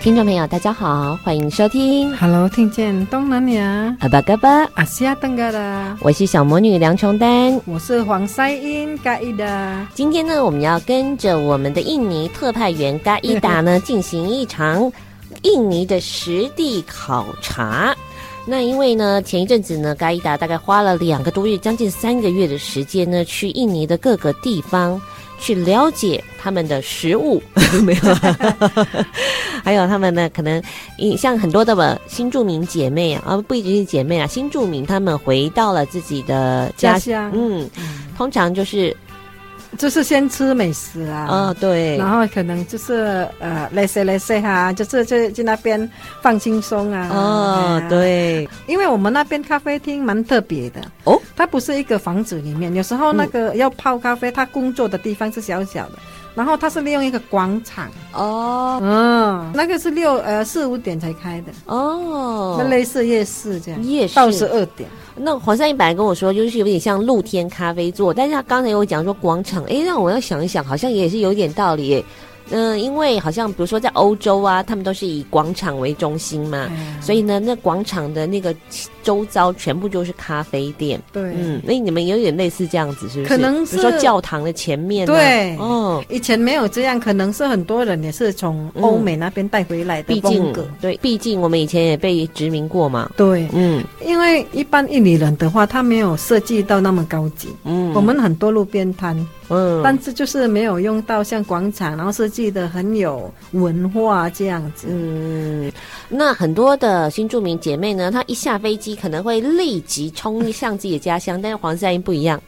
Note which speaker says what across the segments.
Speaker 1: 听众朋友，大家好，欢迎收听。
Speaker 2: Hello，听见东南亚。
Speaker 1: 阿巴嘎巴，
Speaker 2: 阿西亚登嘎的。
Speaker 1: 我是小魔女梁琼丹，
Speaker 2: 我是黄赛英嘎伊达。
Speaker 1: 今天呢，我们要跟着我们的印尼特派员嘎伊达呢，进行一场印尼的实地考察。那因为呢，前一阵子呢，嘎伊达大概花了两个多月，将近三个月的时间呢，去印尼的各个地方。去了解他们的食物，没有，还有他们呢，可能像很多的新住民姐妹啊，不一定是姐妹啊，新住民他们回到了自己的家乡。嗯，通常就是。
Speaker 2: 就是先吃美食啊，
Speaker 1: 哦对，
Speaker 2: 然后可能就是呃，来塞来塞哈，就是去去那边放轻松啊，
Speaker 1: 哦对，
Speaker 2: 因为我们那边咖啡厅蛮特别的哦，它不是一个房子里面，有时候那个要泡咖啡，他工作的地方是小小的。然后它是利用一个广场。哦，嗯，那个是六呃四五点才开的。哦，那类似夜市这样，夜市。到十二点。
Speaker 1: 那黄山一本来跟我说，就是有点像露天咖啡座，但是他刚才有讲说广场，哎，让我要想一想，好像也是有点道理。嗯，因为好像比如说在欧洲啊，他们都是以广场为中心嘛，嗯、所以呢，那广场的那个周遭全部就是咖啡店。
Speaker 2: 对，
Speaker 1: 嗯，那你们有点类似这样子，是不是？
Speaker 2: 可能是
Speaker 1: 比如说教堂的前面、啊。
Speaker 2: 对，哦，以前没有这样，可能是很多人也是从欧美那边带回来的风格。
Speaker 1: 毕竟，对，毕竟我们以前也被殖民过嘛。
Speaker 2: 对，嗯，因为一般印尼人的话，他没有设计到那么高级。嗯，我们很多路边摊。嗯，但是就是没有用到像广场，然后设计的很有文化这样子。
Speaker 1: 嗯，那很多的新住民姐妹呢，她一下飞机可能会立即冲向自己的家乡，但是黄赛英不一样。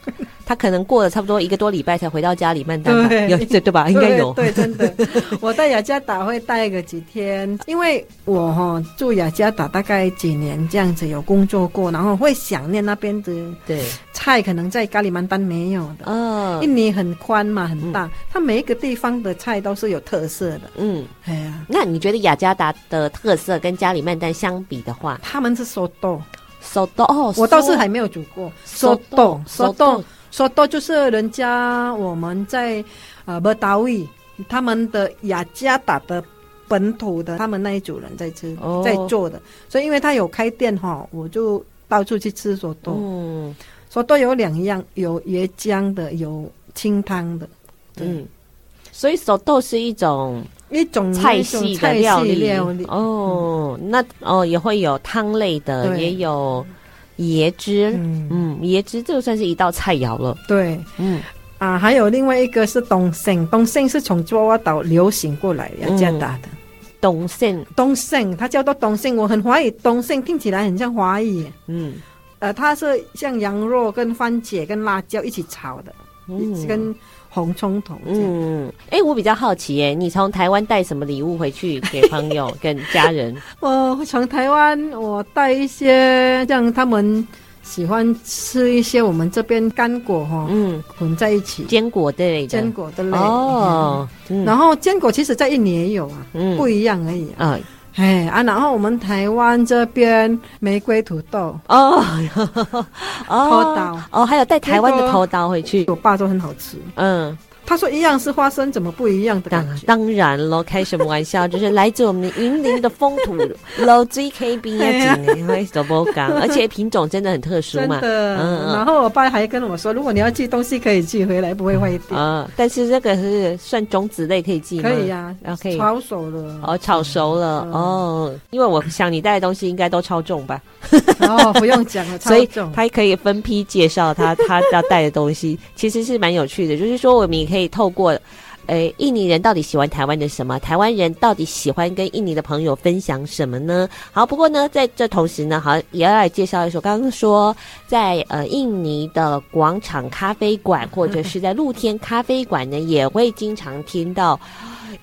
Speaker 1: 他可能过了差不多一个多礼拜才回到家里曼丹，对有对对吧？应该有。
Speaker 2: 对，真的。我在雅加达会待个几天，因为我哈住雅加达大概几年这样子，有工作过，然后会想念那边的对菜，可能在咖喱曼丹没有的。哦。印尼很宽嘛，很大，它每一个地方的菜都是有特色的。嗯，
Speaker 1: 哎呀，那你觉得雅加达的特色跟加里曼丹相比的话，
Speaker 2: 他们是手豆，
Speaker 1: 手豆哦，
Speaker 2: 我倒是还没有煮过手豆，手豆。说多就是人家我们在呃布达威，他们的雅加达的本土的他们那一组人在吃、哦、在做的，所以因为他有开店哈，我就到处去吃说多。嗯，说多有两样，有椰浆的，有清汤的。
Speaker 1: 嗯，所以说多是一种
Speaker 2: 一种
Speaker 1: 菜系的料理，
Speaker 2: 料理
Speaker 1: 哦。嗯、那哦也会有汤类的，也有。椰汁，嗯，嗯，椰汁这个算是一道菜肴了。
Speaker 2: 对，嗯，啊，还有另外一个是东胜，东胜是从爪哇岛流行过来雅加达的。
Speaker 1: 东胜，
Speaker 2: 东胜，它叫做东胜，我很怀疑东胜听起来很像华语。嗯，呃，它是像羊肉跟番茄跟辣椒一起炒的，嗯，跟。红葱头，嗯，
Speaker 1: 哎、欸，我比较好奇，哎，你从台湾带什么礼物回去给朋友、跟家人？
Speaker 2: 我从台湾，我带一些，像他们喜欢吃一些我们这边干果哈，嗯，混在一起，
Speaker 1: 坚果类的，
Speaker 2: 坚果的类。哦，嗯、然后坚果其实在印尼也有啊，嗯，不一样而已啊。嗯哎啊，然后我们台湾这边玫瑰土豆。哦，哦，头刀。哦，还有带台湾的头刀回去，
Speaker 1: 我爸说很好吃。嗯，
Speaker 2: 他他说一样是花生，怎么不一样的
Speaker 1: 当当然喽，开什么玩笑？就是来自我们云林的风土，老 ZKB 啊，几年会都不讲，而且品种真的很特殊嘛。
Speaker 2: 嗯。然后我爸还跟我说，如果你要寄东西，可以寄回来，不会坏掉。
Speaker 1: 啊，但是这个是算种子类，可以寄吗？
Speaker 2: 可以呀，然后可以炒熟了。
Speaker 1: 哦，炒熟了哦，因为我想你带的东西应该都超重吧？
Speaker 2: 哦，不用讲了，
Speaker 1: 所以他可以分批介绍他他要带的东西，其实是蛮有趣的。就是说，我们也可以透过，诶，印尼人到底喜欢台湾的什么？台湾人到底喜欢跟印尼的朋友分享什么呢？好，不过呢，在这同时呢，好也要来介绍一首，刚刚说在呃印尼的广场咖啡馆或者是在露天咖啡馆呢，也会经常听到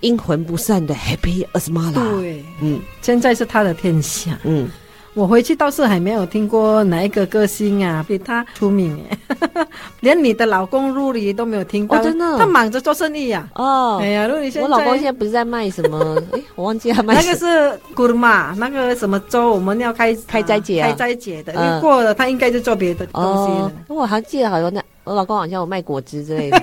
Speaker 1: 阴魂不散的 Happy Asmara。
Speaker 2: 对，嗯，现在是他的天下，嗯。我回去倒是还没有听过哪一个歌星啊比他出名耶，连你的老公陆离都没有听过。
Speaker 1: 哦，真的，
Speaker 2: 他忙着做生意呀。
Speaker 1: 哦，
Speaker 2: 哎呀，陆离现在，
Speaker 1: 我老公现在不是在卖什么？哎，我忘记他卖。
Speaker 2: 那个是古尔玛，那个什么粥，我们要开
Speaker 1: 开斋节啊，
Speaker 2: 开斋节的，你过了，他应该就做别的东西了。
Speaker 1: 我还记得好像那。我老公好像有卖果汁之类的，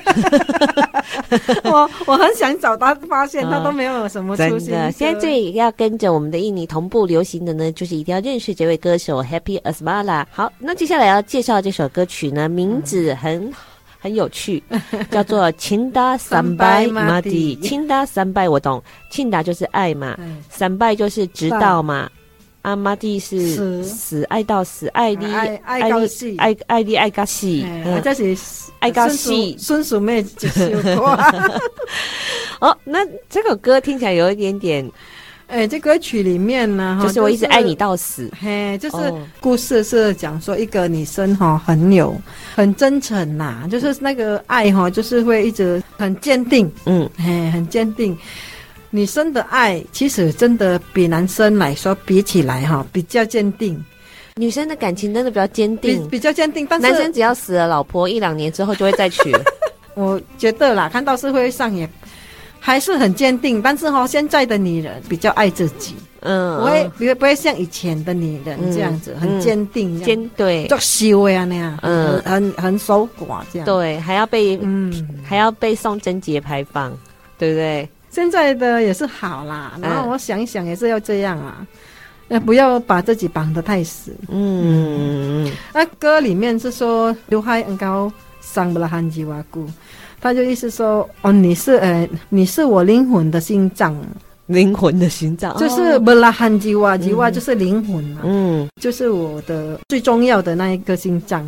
Speaker 2: 我我很想找他，发现他都没有什么出现。
Speaker 1: 现在最要跟着我们的印尼同步流行的呢，就是一定要认识这位歌手 Happy Asmala。好，那接下来要介绍这首歌曲呢，名字很很有趣，叫做 Cinta Sampai Mati。Cinta Sampai 我懂，Cinta 就是爱嘛，Sampai 就是直到嘛。阿妈蒂是死爱到死，爱你爱爱到死，爱爱你爱到死，
Speaker 2: 这是爱到死。孙淑妹就是
Speaker 1: 哦，那这个歌听起来有一点点，
Speaker 2: 哎，这歌曲里面呢，
Speaker 1: 就是我一直爱你到死。
Speaker 2: 嘿，就是故事是讲说一个女生哈，很有很真诚呐，就是那个爱哈，就是会一直很坚定，嗯，嘿，很坚定。女生的爱其实真的比男生来说比起来哈比较坚定，
Speaker 1: 女生的感情真的比较坚定，
Speaker 2: 比，比较坚定。但是
Speaker 1: 男生只要死了老婆一两年之后就会再娶。
Speaker 2: 我觉得啦，看到社会上也还是很坚定，但是哈现在的女人比较爱自己，嗯，不会不会不会像以前的女人这样子、嗯、很坚定，
Speaker 1: 坚对。
Speaker 2: 作修呀那样，嗯，很很守寡这样，
Speaker 1: 对，还要被嗯。还要被送贞节牌坊，对不对？
Speaker 2: 现在的也是好啦，然后我想一想也是要这样啊，呃，不要把自己绑得太死。嗯，那歌里面是说刘海很高，桑布拉汉吉瓦古，他就意思说哦，你是呃，你是我灵魂的心脏，
Speaker 1: 灵魂的心脏，
Speaker 2: 就是布拉汉吉瓦吉瓦就是灵魂嘛，嗯，就是我的最重要的那一个心脏，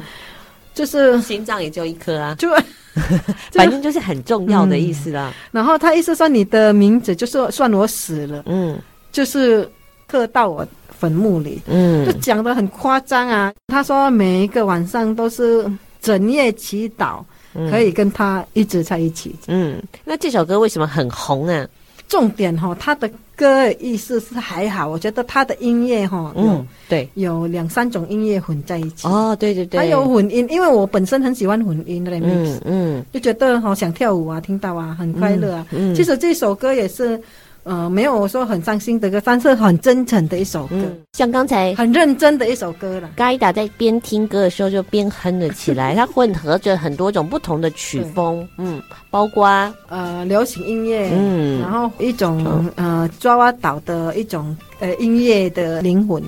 Speaker 2: 就是
Speaker 1: 心脏也就一颗啊，就。反正就是很重要的意思啦。
Speaker 2: 嗯、然后他意思说，你的名字就是算我死了，嗯，就是刻到我坟墓里，嗯，就讲的很夸张啊。他说每一个晚上都是整夜祈祷，可以跟他一直在一起。
Speaker 1: 嗯，那这首歌为什么很红啊？
Speaker 2: 重点哈，他的歌意思是还好，我觉得他的音乐哈，嗯，对，有两三种音乐混在一起。
Speaker 1: 哦，对对对，
Speaker 2: 还有混音，因为我本身很喜欢混音的，嗯嗯，就觉得好想跳舞啊，听到啊，很快乐啊。嗯，其实这首歌也是。呃，没有说很伤心的歌，但是很真诚的一首歌，嗯、
Speaker 1: 像刚才
Speaker 2: 很认真的一首歌了。
Speaker 1: 嘎伊达在边听歌的时候就边哼了起来，它混合着很多种不同的曲风，嗯，包括
Speaker 2: 呃流行音乐，嗯，然后一种、嗯、呃抓哇岛的一种呃音乐的灵魂，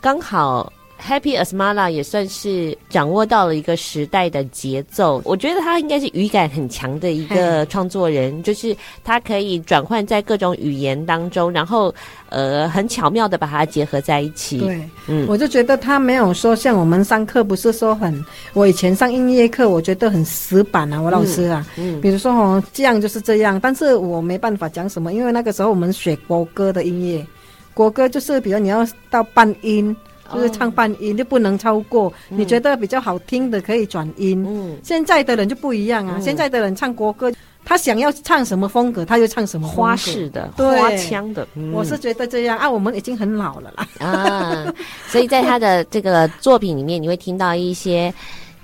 Speaker 1: 刚好。Happy Asmara 也算是掌握到了一个时代的节奏，我觉得他应该是语感很强的一个创作人，就是他可以转换在各种语言当中，然后呃很巧妙的把它结合在一起。
Speaker 2: 对，嗯，我就觉得他没有说像我们上课不是说很，我以前上音乐课我觉得很死板啊，我老师啊，嗯，嗯。比如说哦这样就是这样，但是我没办法讲什么，因为那个时候我们学国歌的音乐，国歌就是比如你要到半音。就是唱半音就不能超过，你觉得比较好听的可以转音。嗯，现在的人就不一样啊，现在的人唱国歌，他想要唱什么风格，他就唱什么
Speaker 1: 花式的、花腔的。
Speaker 2: 我是觉得这样啊，我们已经很老了啦。
Speaker 1: 啊，所以在他的这个作品里面，你会听到一些。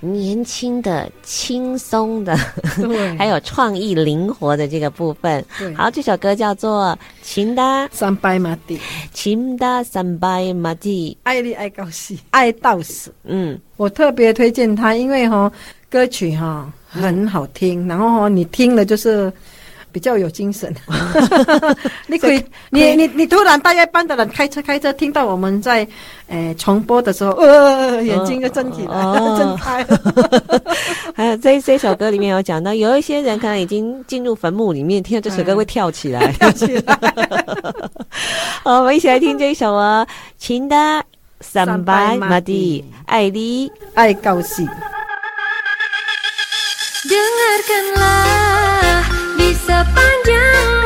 Speaker 1: 年轻的、轻松的，还有创意灵活的这个部分。好，这首歌叫做《Cinta
Speaker 2: Sampai Mati》
Speaker 1: ，Cinta Sampai Mati，
Speaker 2: 爱你爱到死，爱到死。嗯，我特别推荐他，因为哈、哦，歌曲哈很好听，然后你听了就是。比较有精神，你可以，你你你突然大夜班的人开车开车听到我们在诶、呃、重播的时候，呃，眼睛就睁起来，睁、哦、开了。
Speaker 1: 还 有这这首歌里面有讲到，有一些人可能已经进入坟墓里面，听到这首歌会跳起来，嗯、跳起来。好，我们一起来听这一首啊，秦的三百马蒂爱你。
Speaker 2: 爱高兴。
Speaker 3: Sepanjang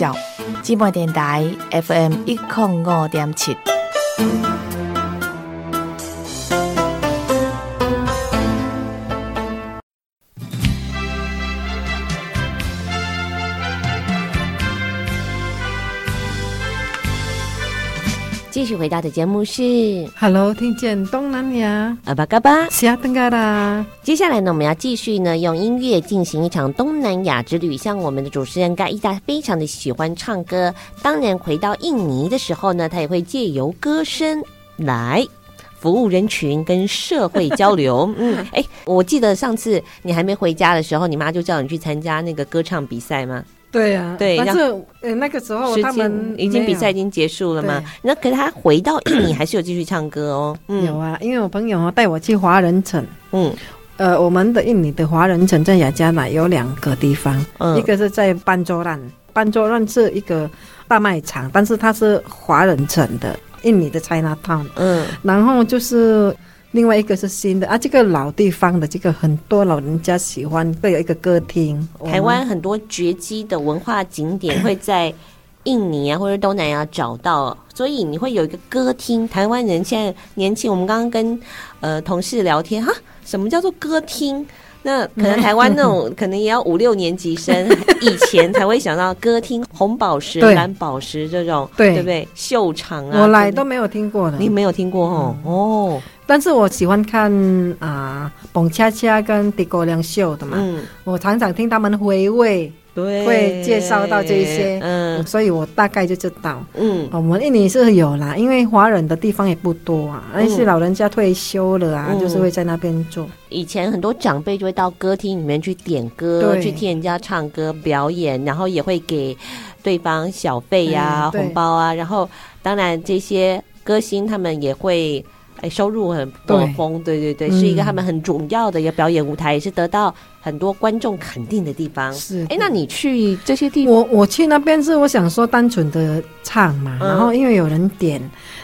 Speaker 4: 绍。姊妹电台 FM 一零五点七。
Speaker 1: 回到的节目是
Speaker 2: Hello，听见东南亚
Speaker 1: 阿巴嘎巴
Speaker 2: 西亚登嘎啦。
Speaker 1: 接下来呢，我们要继续呢，用音乐进行一场东南亚之旅。像我们的主持人嘎伊达非常的喜欢唱歌，当然回到印尼的时候呢，他也会借由歌声来 服务人群跟社会交流。嗯，哎，我记得上次你还没回家的时候，你妈就叫你去参加那个歌唱比赛吗？
Speaker 2: 对呀、啊，
Speaker 1: 对，
Speaker 2: 但是呃那个时候他们
Speaker 1: 已经比赛已经结束了嘛。那可是他回到 印尼还是有继续唱歌哦。
Speaker 2: 嗯、有啊，因为我朋友带我去华人城。
Speaker 1: 嗯，
Speaker 2: 呃，我们的印尼的华人城在雅加达有两个地方，嗯、一个是在班卓兰，班卓兰是一个大卖场，但是它是华人城的印尼的 China Town。嗯，然后就是。另外一个是新的啊，这个老地方的这个很多老人家喜欢，会有一个歌厅。
Speaker 1: 台湾很多绝迹的文化景点会在印尼啊或者东南亚找到，所以你会有一个歌厅。台湾人现在年轻，我们刚刚跟呃同事聊天哈，什么叫做歌厅？那可能台湾那种可能也要五六年级生 以前才会想到歌厅，红宝石、蓝宝石这种，对，对不对？秀场啊，
Speaker 2: 我来都没有听过的，
Speaker 1: 你没有听过哦？嗯、哦。
Speaker 2: 但是我喜欢看啊，蹦恰恰跟迪哥亮秀的嘛。嗯，我常常听他们回味，对，会介绍到这些，嗯，所以我大概就知道。嗯，我们印尼是有啦，因为华人的地方也不多啊，而且老人家退休了啊，就是会在那边做。
Speaker 1: 以前很多长辈就会到歌厅里面去点歌，去听人家唱歌表演，然后也会给对方小费呀、红包啊，然后当然这些歌星他们也会。哎，收入很多丰，对对对，对，是一个他们很重要的一个表演舞台，嗯、也是得到很多观众肯定的地方。是，哎，那你去这些地方，
Speaker 2: 我我去那边是我想说单纯的唱嘛，嗯、然后因为有人点，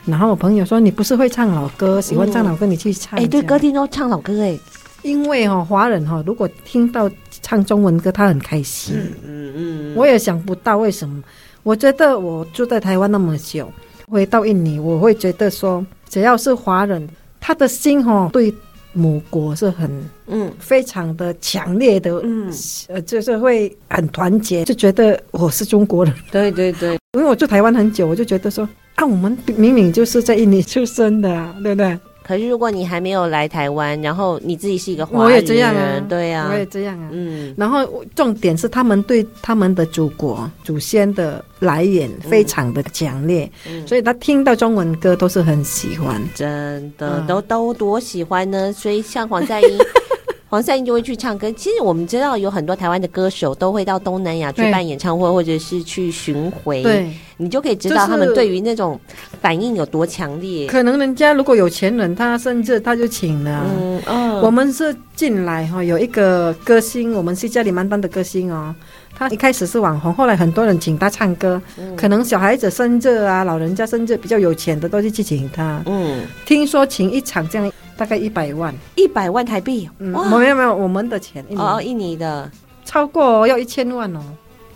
Speaker 2: 然后我朋友说你不是会唱老歌，喜欢唱老歌，你去唱。哎，
Speaker 1: 对，歌厅都唱老歌哎，
Speaker 2: 因为哈、哦、华人哈、哦，如果听到唱中文歌，他很开心。嗯嗯嗯，我也想不到为什么。我觉得我住在台湾那么久，回到印尼，我会觉得说。只要是华人，他的心哈对母国是很嗯非常的强烈的嗯呃就是会很团结，就觉得我是中国人。
Speaker 1: 对对对，
Speaker 2: 因为我住台湾很久，我就觉得说啊，我们明明就是在印尼出生的啊，对不对？
Speaker 1: 可是如果你还没有来台湾，然后你自己是一个华人，
Speaker 2: 我也这样啊，
Speaker 1: 对啊，
Speaker 2: 我也这样啊，嗯。然后重点是他们对他们的祖国祖先的来源非常的强烈，嗯，所以他听到中文歌都是很喜欢，
Speaker 1: 真的，嗯，都都多喜欢呢。所以像黄赛音。黄赛英就会去唱歌。其实我们知道有很多台湾的歌手都会到东南亚去办演唱会，或者是去巡回。对，你就可以知道他们对于那种反应有多强烈。
Speaker 2: 可能人家如果有钱人，他甚至他就请了。嗯，哦，我们是进来哈，有一个歌星，我们是家里蛮大的歌星哦。他一开始是网红，后来很多人请他唱歌。嗯，可能小孩子生日啊，老人家生日比较有钱的，都是去请他。嗯，听说请一场这样。大概一百万，
Speaker 1: 一百万台币。
Speaker 2: 嗯，没有没有，我们的钱。
Speaker 1: 哦，印尼的，
Speaker 2: 超过要一千万哦，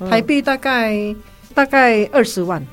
Speaker 2: 台币大概大概二十万，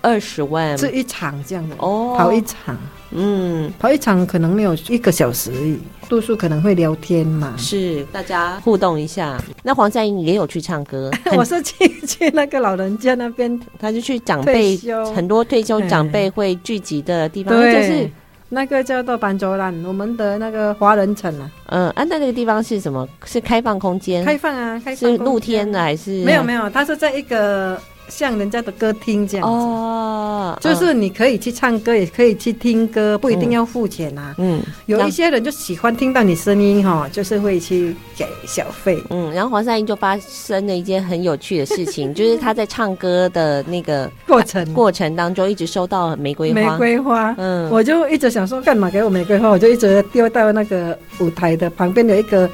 Speaker 1: 二十万。
Speaker 2: 这一场这样的哦，跑一场，嗯，跑一场可能没有一个小时而已，多数可能会聊天嘛，
Speaker 1: 是大家互动一下。那黄嘉莹也有去唱歌，
Speaker 2: 我是去去那个老人家那边，
Speaker 1: 他就去长辈很多退休长辈会聚集的地方，就是。
Speaker 2: 那个叫做班卓兰，我们的那个华人城啊。
Speaker 1: 嗯，啊，那个地方是什么？是开放空间？
Speaker 2: 开放啊，开放。
Speaker 1: 是露天的还是？
Speaker 2: 没有没有，它是在一个。像人家的歌厅这样子，哦，就是你可以去唱歌，也可以去听歌，不一定要付钱啊。嗯，有一些人就喜欢听到你声音哈，就是会去给小费。
Speaker 1: 嗯，然后黄善英就发生了一件很有趣的事情，就是他在唱歌的那个过程过程当中，一直收到玫瑰花。
Speaker 2: 玫瑰花，嗯，我就一直想说，干嘛给我玫瑰花？我就一直丢到那个舞台的旁边有一个。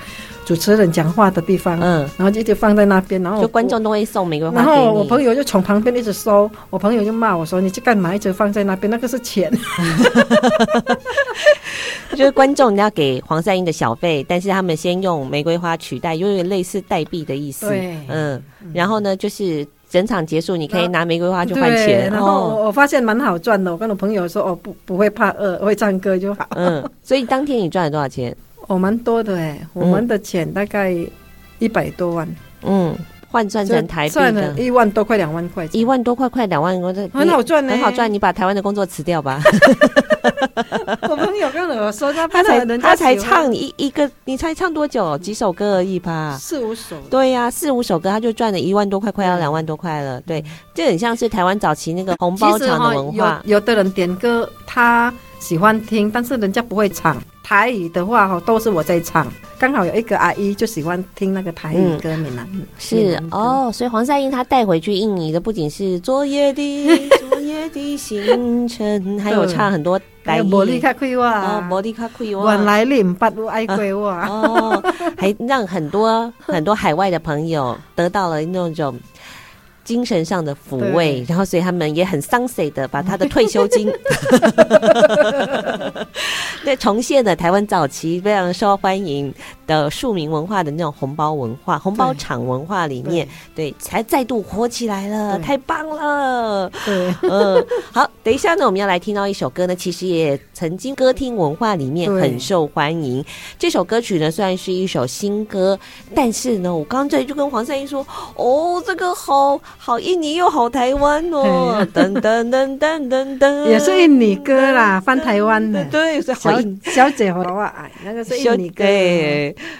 Speaker 2: 主持人讲话的地方，嗯，然后就就放在那边，然后
Speaker 1: 就观众都会送玫瑰花。
Speaker 2: 然后我朋友就从旁边一直收，我朋友就骂我说：“你去干嘛？一直放在那边，那个是钱。”他
Speaker 1: 就是观众要给黄赛英的小费，但是他们先用玫瑰花取代，有点类似代币的意思。
Speaker 2: 对，
Speaker 1: 嗯，然后呢，就是整场结束，你可以拿玫瑰花去换钱。
Speaker 2: 然后我我发现蛮好赚的，我跟我朋友说，哦，不不会怕饿，会唱歌就好。
Speaker 1: 嗯，所以当天你赚了多少钱？
Speaker 2: 我蛮多的哎，我们的钱大概一百多万。
Speaker 1: 嗯。换算成台币的，
Speaker 2: 一万多块，两万块，
Speaker 1: 一万多块，快两万块，
Speaker 2: 很好赚呢，
Speaker 1: 很好赚。你把台湾的工作辞掉吧。
Speaker 2: 我朋友跟我说，他
Speaker 1: 他才他才唱一一个，你才唱多久？几首歌而已吧？
Speaker 2: 四五首。
Speaker 1: 对呀，四五首歌，他就赚了一万多块，快要两万多块了。对，这很像是台湾早期那个红包场的文化。
Speaker 2: 有的人点歌，他喜欢听，但是人家不会唱。台语的话哈，都是我在唱。刚好有一个阿姨就喜欢听那个台语歌，闽南
Speaker 1: 是哦，所以黄赛英她带回去印尼的不仅是昨夜的昨夜的星辰，还有唱很多台语。
Speaker 2: 茉莉卡奎哇，
Speaker 1: 茉莉卡奎哇，
Speaker 2: 原来你不爱过我
Speaker 1: 哦，还让很多很多海外的朋友得到了那种。精神上的抚慰，然后所以他们也很伤心的把他的退休金，对，重现了台湾早期非常受欢迎的庶民文化的那种红包文化、红包场文化里面，对，对才再度火起来了，太棒了。对，嗯，好，等一下呢，我们要来听到一首歌呢，其实也曾经歌厅文化里面很受欢迎。这首歌曲呢，虽然是一首新歌，但是呢，我刚才就跟黄赛英说，哦，这个好。好印尼又好台湾哦，噔噔噔噔噔噔，
Speaker 2: 也是印尼歌啦，翻台湾的，
Speaker 1: 对，是好
Speaker 2: 小姐和我爱，那个是印尼歌。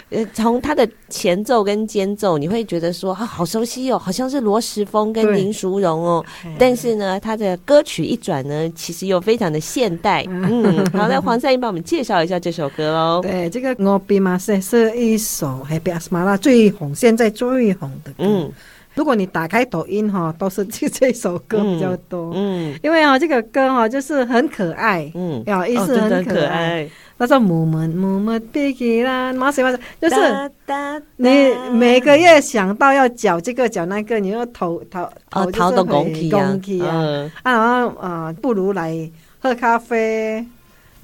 Speaker 1: 呃，从它的前奏跟间奏，你会觉得说啊，好熟悉哦，好像是罗时丰跟林淑荣哦。但是呢，它的歌曲一转呢，其实又非常的现代。嗯，好，那黄赛英帮我们介绍一下这首歌喽。
Speaker 2: 对，这个《Ngopi Masih》是一首 Happy Asmara 最红，现在最红的歌。嗯。如果你打开抖音哈，都是这这首歌比较多。嗯，因为啊，这个歌哈就是很可爱，嗯，啊，意思很可爱。他说木门木门别给啦，马什马就是你每个月想到要缴这个缴那个，你要投投投
Speaker 1: 投的公期
Speaker 2: 啊，啊，然后啊，不如来喝咖啡。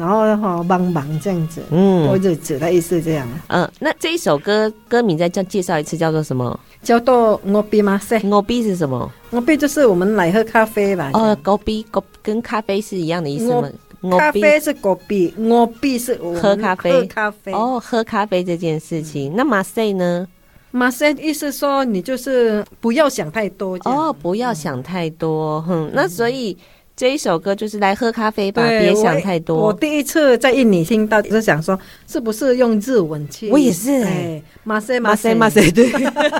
Speaker 2: 然后哈，帮忙这样子，嗯，我就指的意思这样。
Speaker 1: 嗯，那这一首歌歌名再叫介绍一次，叫做什么？
Speaker 2: 叫做 Ngopi
Speaker 1: Masih，Ngopi 是什么
Speaker 2: ？Ngopi 就是我们来喝咖啡吧。
Speaker 1: 哦，Ngopi 跟咖啡是一样的意思吗？
Speaker 2: 咖啡是 Ngopi，Ngopi 是
Speaker 1: 喝咖啡。
Speaker 2: 喝咖啡。
Speaker 1: 哦，喝咖啡这件事情。那 Masih 呢
Speaker 2: ？Masih 意思说你就是不要想太多。
Speaker 1: 哦，不要想太多。哼，那所以。这一首歌就是来喝咖啡吧，别想太多。
Speaker 2: 我第一次在印尼听到，就是想说是不是用日文去？
Speaker 1: 我也是哎，马塞马塞马塞对。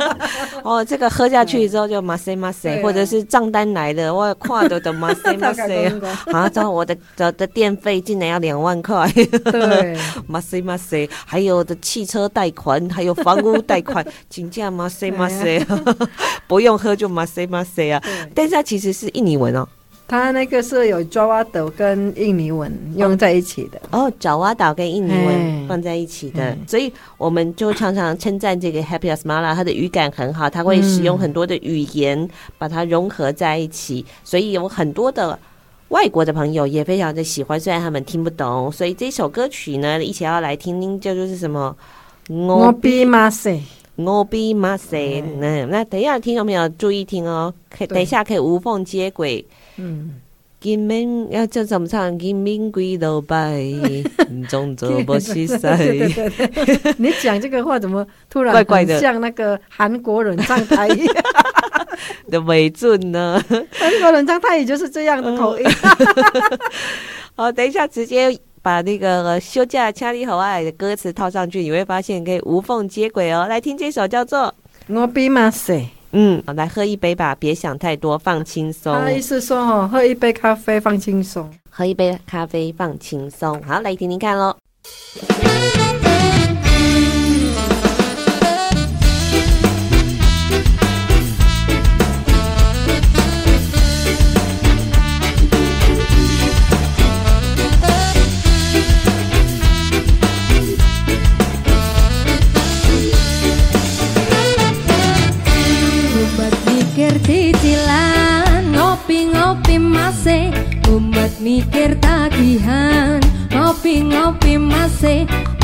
Speaker 1: 哦，这个喝下去之后就马塞马塞，或者是账单来的，我跨的的马塞 马塞。啊，之后我的的的电费竟然要两万块。对，马塞马塞，还有的汽车贷款，还有房屋贷款，请假马塞马塞，不用喝就马塞马塞啊。但是它其实是印尼文哦。
Speaker 2: 它那个是有爪哇岛跟印尼文用在一起的。
Speaker 1: 哦，爪哇岛跟印尼文放在一起的，所以我们就常常称赞这个 Happy Asmara，它的语感很好，它会使用很多的语言把它融合在一起，嗯、所以有很多的外国的朋友也非常的喜欢，虽然他们听不懂，所以这首歌曲呢，一起要来听听，叫做是什么
Speaker 2: ？Ngopi
Speaker 1: Masih，Ngopi Masih，那那等一下听众朋友注意听哦，可以等一下可以无缝接轨。嗯，金明要叫怎么唱？金明归老拜，中走不西塞。
Speaker 2: 你讲这个话怎么突然
Speaker 1: 怪怪的，
Speaker 2: 像那个韩国人唱台语
Speaker 1: 的尾准呢？
Speaker 2: 韩国人唱台语就是这样的口音。
Speaker 1: 好，等一下直接把那个休假千里好爱的歌词套上去，你会发现可以无缝接轨哦。来听这首叫做《
Speaker 2: Ngopi Masih》。
Speaker 1: 嗯，来喝一杯吧，别想太多，放轻松。
Speaker 2: 他意思说哦，喝一杯咖啡放轻松，
Speaker 1: 喝一杯咖啡放轻松。好，来听听看喽。
Speaker 3: Umat mikir tagihan. Ngopi-ngopi mas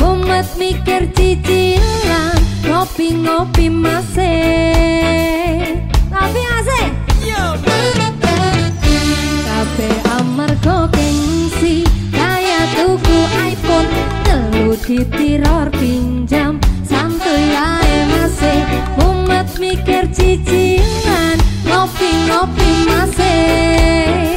Speaker 3: Mumet mikir cicilan. Ngopi-ngopi masih. Ngopi masih? Kabeh amarga gengsi Kaya tuku iPhone. Telu ditiror pinjam Santuy ae masih. Mumet mikir cicilan Ngopi-ngopi masih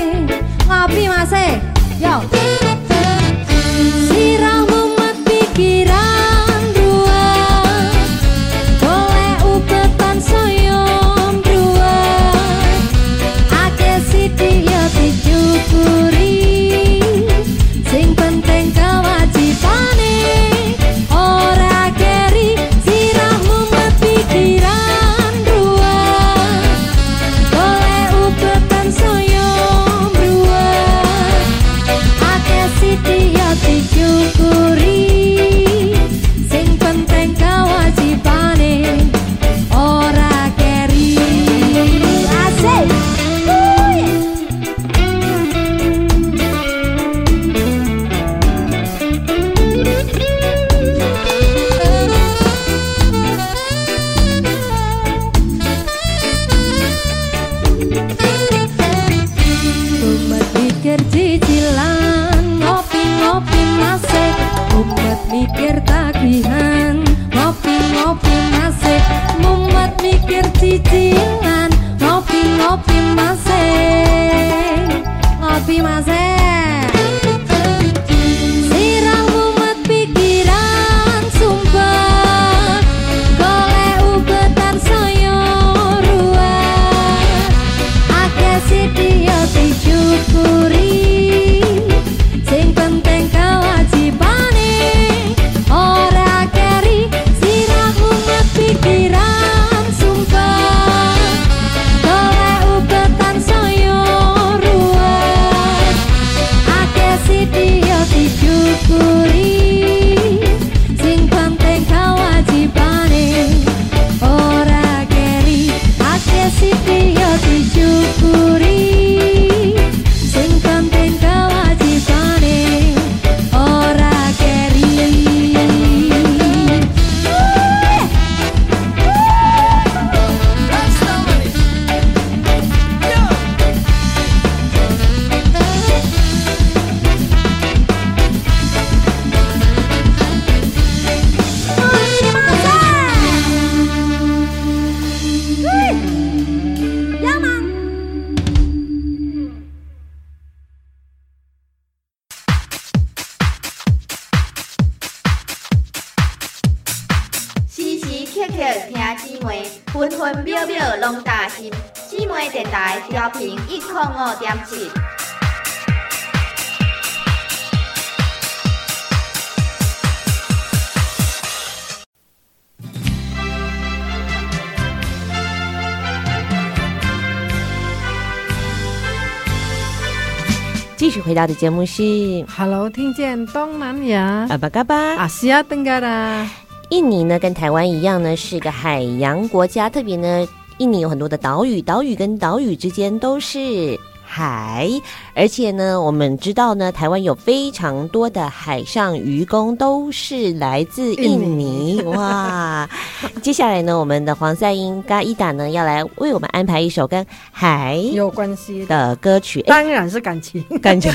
Speaker 1: 回到的节目是
Speaker 2: Hello，听见东南亚
Speaker 1: 阿巴嘎巴。
Speaker 2: 阿西亚登嘎啦，
Speaker 1: 印尼呢，跟台湾一样呢，是个海洋国家。特别呢，印尼有很多的岛屿，岛屿跟岛屿之间都是海。而且呢，我们知道呢，台湾有非常多的海上渔工都是来自印尼。哇！接下来呢，我们的黄赛英嘎伊达呢，要来为我们安排一首跟海
Speaker 2: 有关系的，
Speaker 1: 歌曲。哎，
Speaker 2: 当然是感情。
Speaker 1: 感情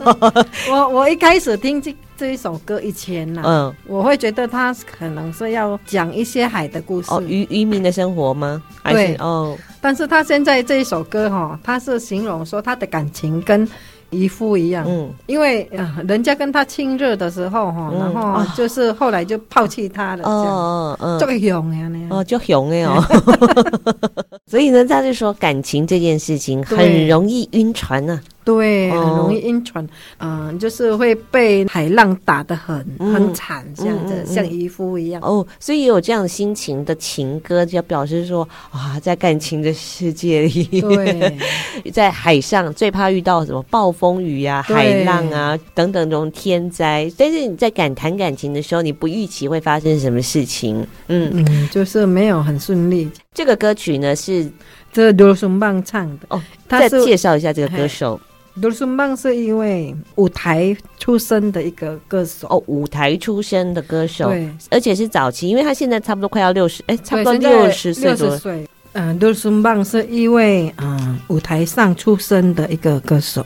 Speaker 2: 我我一开始听这这一首歌以前呢、
Speaker 1: 嗯，
Speaker 2: 我会觉得他可能是要讲一些海的故事，
Speaker 1: 哦，渔渔民的生活吗？还是
Speaker 2: 对
Speaker 1: 哦，
Speaker 2: 但是他现在这一首歌哈，他是形容说他的感情跟渔夫一样，
Speaker 1: 嗯，
Speaker 2: 因为人家跟他亲热的时候哈，
Speaker 1: 嗯。
Speaker 2: 然后就是后来就抛弃他了，
Speaker 1: 哦哦，
Speaker 2: 这个勇呀，那
Speaker 1: 哦，就熊哎哦，所以呢，他就说感情这件事情很容易晕船呢、啊。
Speaker 2: 对，
Speaker 1: 哦
Speaker 2: 很容易晕船，嗯、就是会被海浪打得很、
Speaker 1: 嗯
Speaker 2: 很惨，这样子，
Speaker 1: 嗯嗯嗯
Speaker 2: 像渔夫一样。
Speaker 1: 哦，所以有这样心情的情歌，就表示说，啊，在感情的世界里，
Speaker 2: 对，
Speaker 1: 在海上最怕遇到什么暴风雨呀、啊、海浪啊等等这种天灾。但是你在感谈感情的时候，你不预期会发生什么事情。嗯
Speaker 2: 嗯，就是没有很顺利。
Speaker 1: 这个歌曲呢是
Speaker 2: 这刘松棒唱的
Speaker 1: 哦，
Speaker 2: 他
Speaker 1: 再介绍一下这个歌手。
Speaker 2: 杜松曼是因为舞台出身的一个歌手
Speaker 1: 哦，舞台出身的歌手，
Speaker 2: 对，
Speaker 1: 而且是早期，因为他现在差不多快要六十，哎，差不多六十岁左右。
Speaker 2: 岁。嗯，杜松曼是一位嗯舞台上出身的一个歌手。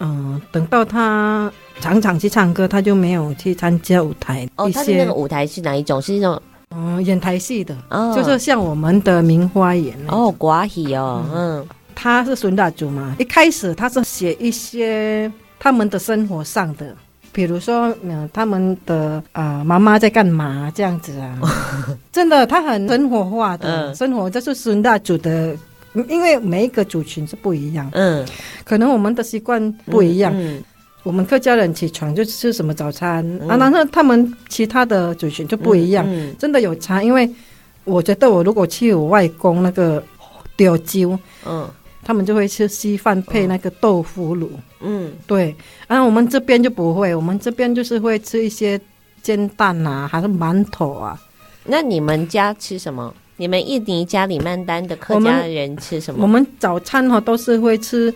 Speaker 2: 嗯，等到他常常去唱歌，他就没有去参加舞台
Speaker 1: 哦，
Speaker 2: 一
Speaker 1: 他的那
Speaker 2: 些
Speaker 1: 个舞台是哪一种？是那种
Speaker 2: 嗯演台戏的，
Speaker 1: 哦，
Speaker 2: 就是像我们的名花演
Speaker 1: 哦，寡喜哦，嗯
Speaker 2: 他是孙大祖嘛，一开始他是写一些他们的生活上的，比如说，嗯，他们的啊妈妈在干嘛这样子啊，真的，他很生活化的、
Speaker 1: 嗯。
Speaker 2: 生活，这是孙大祖的，因为每一个族群是不一样，
Speaker 1: 嗯，
Speaker 2: 可能我们的习惯不一样，
Speaker 1: 嗯，
Speaker 2: 我们客家人起床就吃什么早餐、
Speaker 1: 嗯。
Speaker 2: 啊，然后他们其他的族群就不一样，
Speaker 1: 嗯
Speaker 2: 真的有差，因为我觉得我如果去我外公那个丢椒。
Speaker 1: 嗯
Speaker 2: 他们就会吃稀饭配那个豆腐乳，
Speaker 1: 嗯
Speaker 2: 对。然后我们这边就不会，我们这边就是会吃一些煎蛋啊，还是馒头啊。
Speaker 1: 那你们家吃什么？你们印尼加里曼丹的客家人吃什么？
Speaker 2: 我们早餐哈都是会吃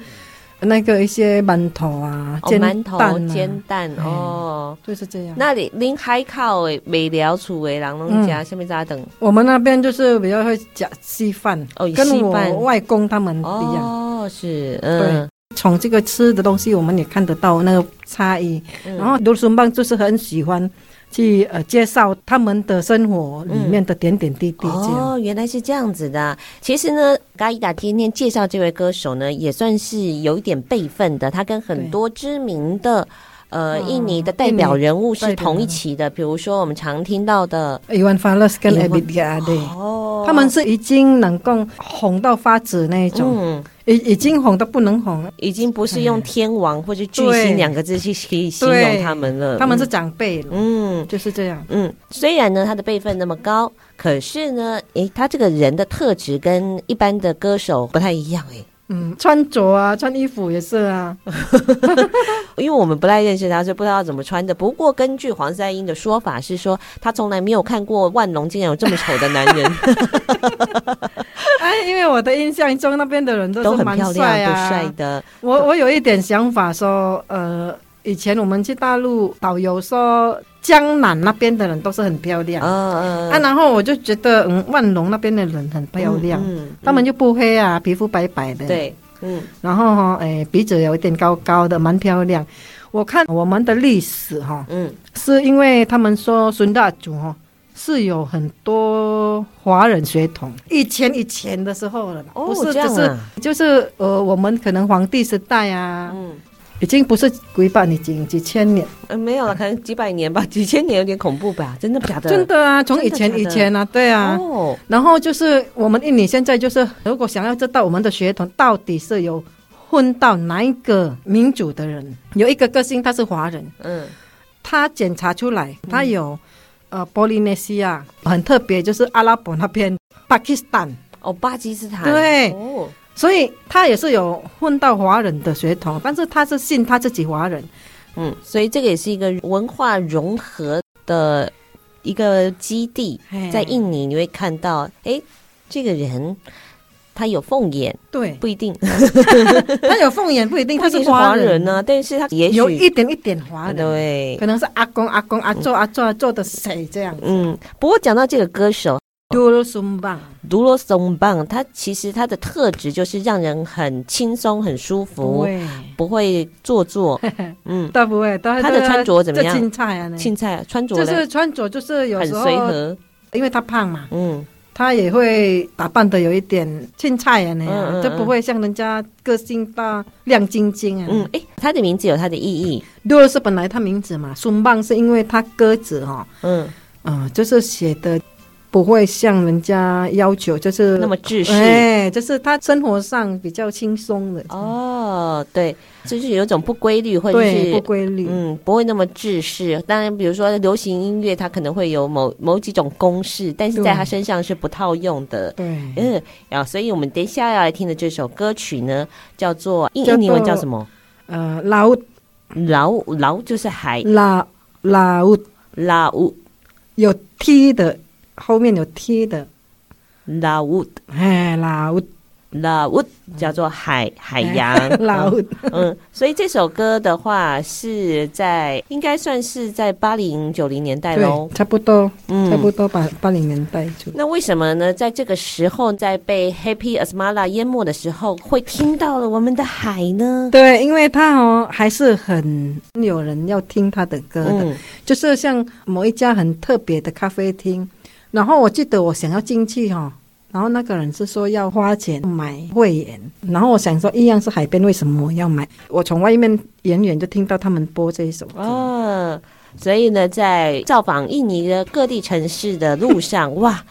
Speaker 2: 那个一些馒头啊，
Speaker 1: 哦，
Speaker 2: 煎
Speaker 1: 馒头
Speaker 2: 蛋、啊、
Speaker 1: 煎蛋
Speaker 2: 哎
Speaker 1: 哦。
Speaker 2: 就是这样。
Speaker 1: 那里临海口的美寮厝的人拢家下面咋等？
Speaker 2: 我们那边就是比较会讲稀饭，
Speaker 1: 哦，
Speaker 2: 跟我外公他们一样。
Speaker 1: 哦，是，嗯，
Speaker 2: 从这个吃的东西，我们也看得到那个差异。
Speaker 1: 嗯
Speaker 2: 然后卢松棒就是很喜欢去呃介绍他们的生活里面的点点滴滴。
Speaker 1: 哦，原来是这样子的啊。其实呢，嘎伊达今天介绍这位歌手呢，也算是有一点辈分的。他跟很多知名的呃
Speaker 2: 哦
Speaker 1: 印尼的代表人物是同一期的，比如说我们常听到的
Speaker 2: 伊万法勒斯跟
Speaker 1: 伊万
Speaker 2: Abidja 对，
Speaker 1: 哦，
Speaker 2: 他们是已经能够红到发紫那一种，
Speaker 1: 嗯，
Speaker 2: 已已经红到不能红了。
Speaker 1: 已经不是用天王或者巨星两个字去可以形容他们了。
Speaker 2: 他们是长辈了，
Speaker 1: 嗯。
Speaker 2: 就是这样。
Speaker 1: 嗯，虽然呢他的辈分那么高，可是呢，诶，他这个人的特质跟一般的歌手不太一样诶，
Speaker 2: 嗯，穿着啊，穿衣服也是啊。
Speaker 1: 因为我们不太认识他，所以不知道怎么穿的。不过根据黄赛英的说法是说，他从来没有看过万隆竟然有这么丑的男人，
Speaker 2: 哎，因为我的印象中那边的人都
Speaker 1: 都很
Speaker 2: 是蛮
Speaker 1: 漂亮、都
Speaker 2: 帅啊。
Speaker 1: 帅的。
Speaker 2: 我我有一点想法说，呃，以前我们去大陆导游说，江南那边的人都是很漂亮。
Speaker 1: 嗯嗯
Speaker 2: 啊，然后我就觉得，嗯，万隆那边的人很漂亮，
Speaker 1: 嗯，
Speaker 2: 他们就不黑啊，皮肤白白的。，
Speaker 1: 对，嗯
Speaker 2: 然后哈，哎，鼻子有一点高高的，蛮漂亮。我看我们的历史哈，
Speaker 1: 嗯
Speaker 2: 是因为他们说孙大祖哈是有很多华人血统，以前以前的时候了，
Speaker 1: 哦
Speaker 2: 不是就是就是呃，我们可能皇帝时代啊，
Speaker 1: 嗯。
Speaker 2: 已经不是几百年，几几千年，
Speaker 1: 呃，没有了，可能几百年吧，几千年有点恐怖吧？真的假的？
Speaker 2: 真的啊，从以前以前啊，对啊。
Speaker 1: 哦，
Speaker 2: 然后就是我们印尼现在就是，如果想要知道我们的血统到底是有混到哪一个民族的人，有一个个性他是华人，
Speaker 1: 嗯。
Speaker 2: 他检查出来他有、呃波利内西亚，很特别，就是阿拉伯那边巴基斯坦，
Speaker 1: 哦，巴基斯坦，
Speaker 2: 对。
Speaker 1: 哦，
Speaker 2: 所以他也是有混到华人的血统，但是他是信他自己华人，
Speaker 1: 嗯，所以这个也是一个文化融合的一个基地，在印尼你会看到，哎，这个人他有凤眼，
Speaker 2: 对，
Speaker 1: 不一定，
Speaker 2: 他有凤眼不一定 他
Speaker 1: 是
Speaker 2: 华人
Speaker 1: 人。呢，但是他也许
Speaker 2: 有一点一点华人，
Speaker 1: 对。
Speaker 2: 可，能是阿公阿公阿祖阿祖做的谁这样。
Speaker 1: 嗯，不过讲到这个歌手。
Speaker 2: 多罗松棒，
Speaker 1: 独罗松棒，它其实它的特质就是让人很轻松、很舒服，
Speaker 2: 会，
Speaker 1: 不会做作。嗯，
Speaker 2: 倒不会。他
Speaker 1: 他的穿着怎么样
Speaker 2: 青菜啊，
Speaker 1: 青菜穿着
Speaker 2: 就是穿着就是有
Speaker 1: 很
Speaker 2: 时候
Speaker 1: 随和。
Speaker 2: 因为他胖嘛，
Speaker 1: 嗯，
Speaker 2: 他也会打扮的有一点青菜啊那样，
Speaker 1: 嗯嗯
Speaker 2: 就不会像人家个性大亮晶晶啊。
Speaker 1: 嗯，诶，他的名字有他的意义。
Speaker 2: 多罗是本来他名字嘛，松棒是因为他鸽子哈，
Speaker 1: 嗯，
Speaker 2: 嗯，就是写的不会像人家要求，就是
Speaker 1: 那么制式。
Speaker 2: 哎，就是他生活上比较轻松的。
Speaker 1: 哦，对，就是有一种不规律，或者，是
Speaker 2: 不规律。
Speaker 1: 嗯，不会那么制式。当然，比如说流行音乐，它可能会有某某几种公式，但是在他身上是不套用的。
Speaker 2: 对，
Speaker 1: 嗯，啊，所以我们等一下要来听的这首歌曲呢，叫做印印尼文叫什么？
Speaker 2: 呃，老
Speaker 1: 老老就是海，
Speaker 2: 老老
Speaker 1: 老
Speaker 2: 有 T 的，后面有贴的，
Speaker 1: 劳务，
Speaker 2: 哎，老
Speaker 1: ，laut 叫做海海洋。
Speaker 2: 老
Speaker 1: 嗯，所以这首歌的话是在应该算是在八零九零年代
Speaker 2: 喽，，差不多，
Speaker 1: 嗯。
Speaker 2: 差不多八八零年代就。
Speaker 1: 那为什么呢？在这个时候，在被 Happy Asmara 淹没的时候，会听到了我们的海呢？
Speaker 2: 对，因为他哦还是很有人要听他的歌的，
Speaker 1: 嗯。
Speaker 2: 就是像某一家很特别的咖啡厅，然后我记得我想要进去哈、然后那个人是说要花钱买会员，然后我想说一样是海边，为什么要买？我从外面远远就听到他们播这一首歌，
Speaker 1: 哦，所以呢，在造访印尼的各地城市的路上，哇，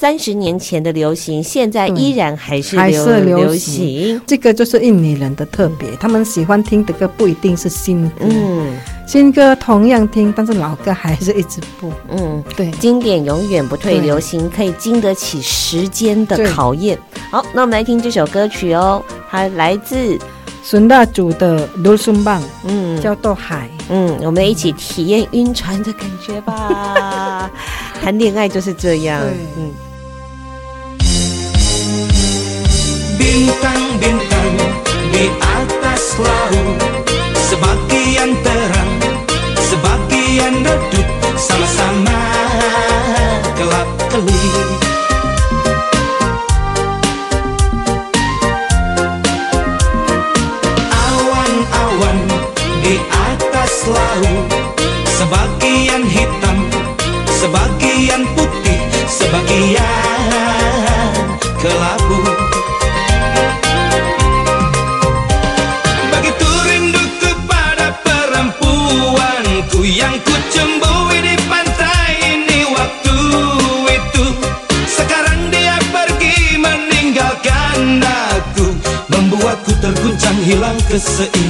Speaker 1: 三十年前的流行，现在依然还是流
Speaker 2: 还是流
Speaker 1: 流
Speaker 2: 行
Speaker 1: 行。
Speaker 2: 这个就是印尼人的特别，他们喜欢听的歌不一定是新歌，
Speaker 1: 嗯
Speaker 2: 新歌同样听，但是老歌还是一直播。
Speaker 1: 嗯，
Speaker 2: 对，
Speaker 1: 经典永远不退，流行可以经得起时间的考验。好，那我们来听这首歌曲哦，它来自
Speaker 2: 孙大祖的《卢松棒》
Speaker 1: 嗯
Speaker 2: 叫做海。
Speaker 1: 嗯，我们一起体验晕船的感觉吧。谈恋爱就是这
Speaker 2: 样，
Speaker 1: 嗯。
Speaker 5: Bintang-bintang di atas laut Sebagian terang, sebagian redup Sama-sama gelap-gelip Awan-awan di atas laut Sebagian hitam, sebagian putih Sebagian 这摄影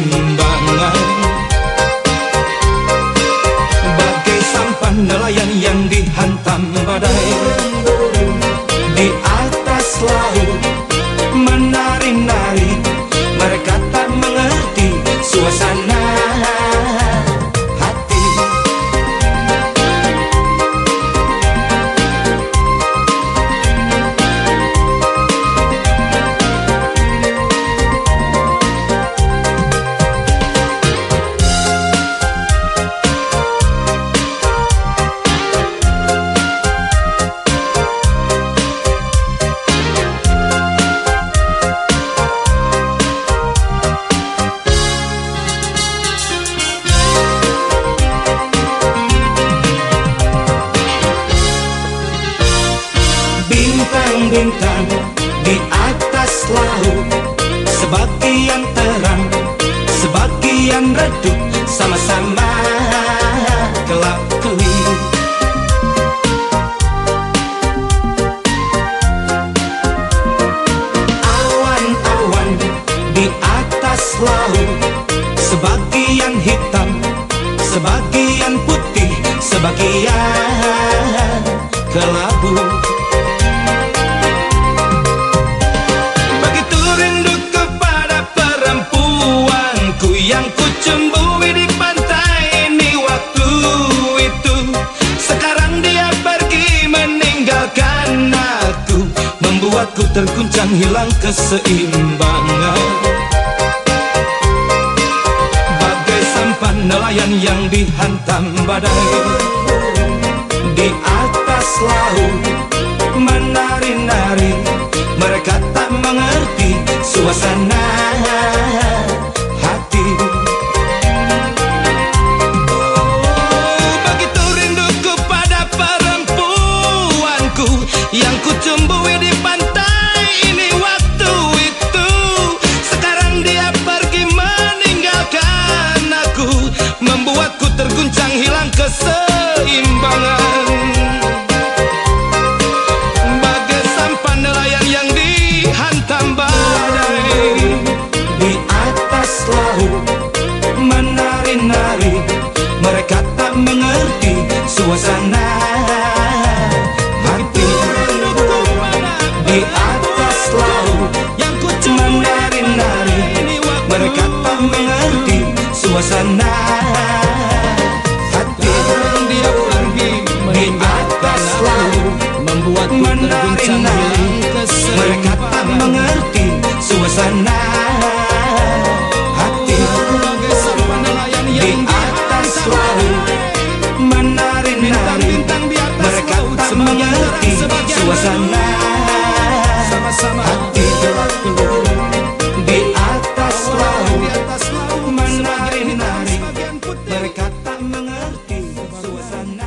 Speaker 5: Sebagian kelabu. Begitu rindu kepada perempuanku Yang ku cembui di pantai ini waktu itu. Sekarang dia pergi meninggalkan aku Membuatku terguncang hilang keseimbangan dihantam badai. Di atas laut menari-nari Mereka tak mengerti suasana Sama-sama hati gelapku Di atas laut Menari-nari Mereka tak mengerti suasana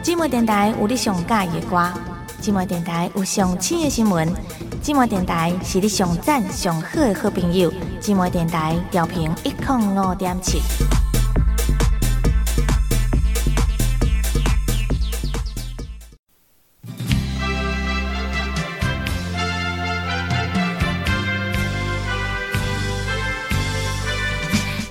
Speaker 4: 寂寞电台有你上喜欢的歌，寂寞电台有上新的新闻，寂寞电台是你上赞上好的好朋友，寂寞电台调频一零五点七。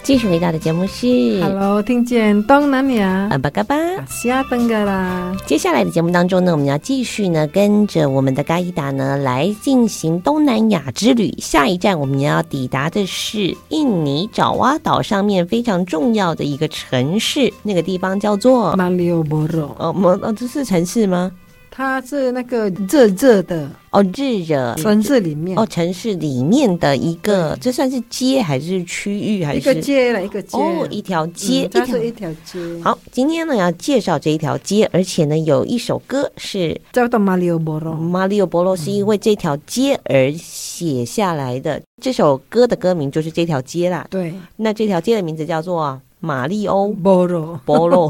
Speaker 1: 继续回到的节目是
Speaker 2: Hello，听见东南亚
Speaker 1: 阿巴嘎巴。
Speaker 2: 下登个啦。
Speaker 1: 接下来的节目当中呢，我们要继续呢，跟着我们的嘎伊达呢来进行东南亚之旅。下一站我们要抵达的是印尼爪哇岛上面非常重要的一个城市，那个地方叫做
Speaker 2: 马里奥波罗。
Speaker 1: 哦，摩哦，这是城市吗？
Speaker 2: 它是那个热热的
Speaker 1: 哦，日惹
Speaker 2: 城市里面
Speaker 1: 哦，城市里面的一个，这算是街还是区域还是
Speaker 2: 一个街了？一个街
Speaker 1: 哦，一条街，
Speaker 2: 嗯、它是一条街。
Speaker 1: 好，今天呢要介绍这一条街，而且呢有一首歌是
Speaker 2: 叫做《马里奥波罗》，
Speaker 1: 马里奥波罗是因为这条街而写下来的。嗯、这首歌的歌名就是这条街啦。
Speaker 2: 对，
Speaker 1: 那这条街的名字叫做。马里奥。
Speaker 2: 波罗，
Speaker 1: 波罗，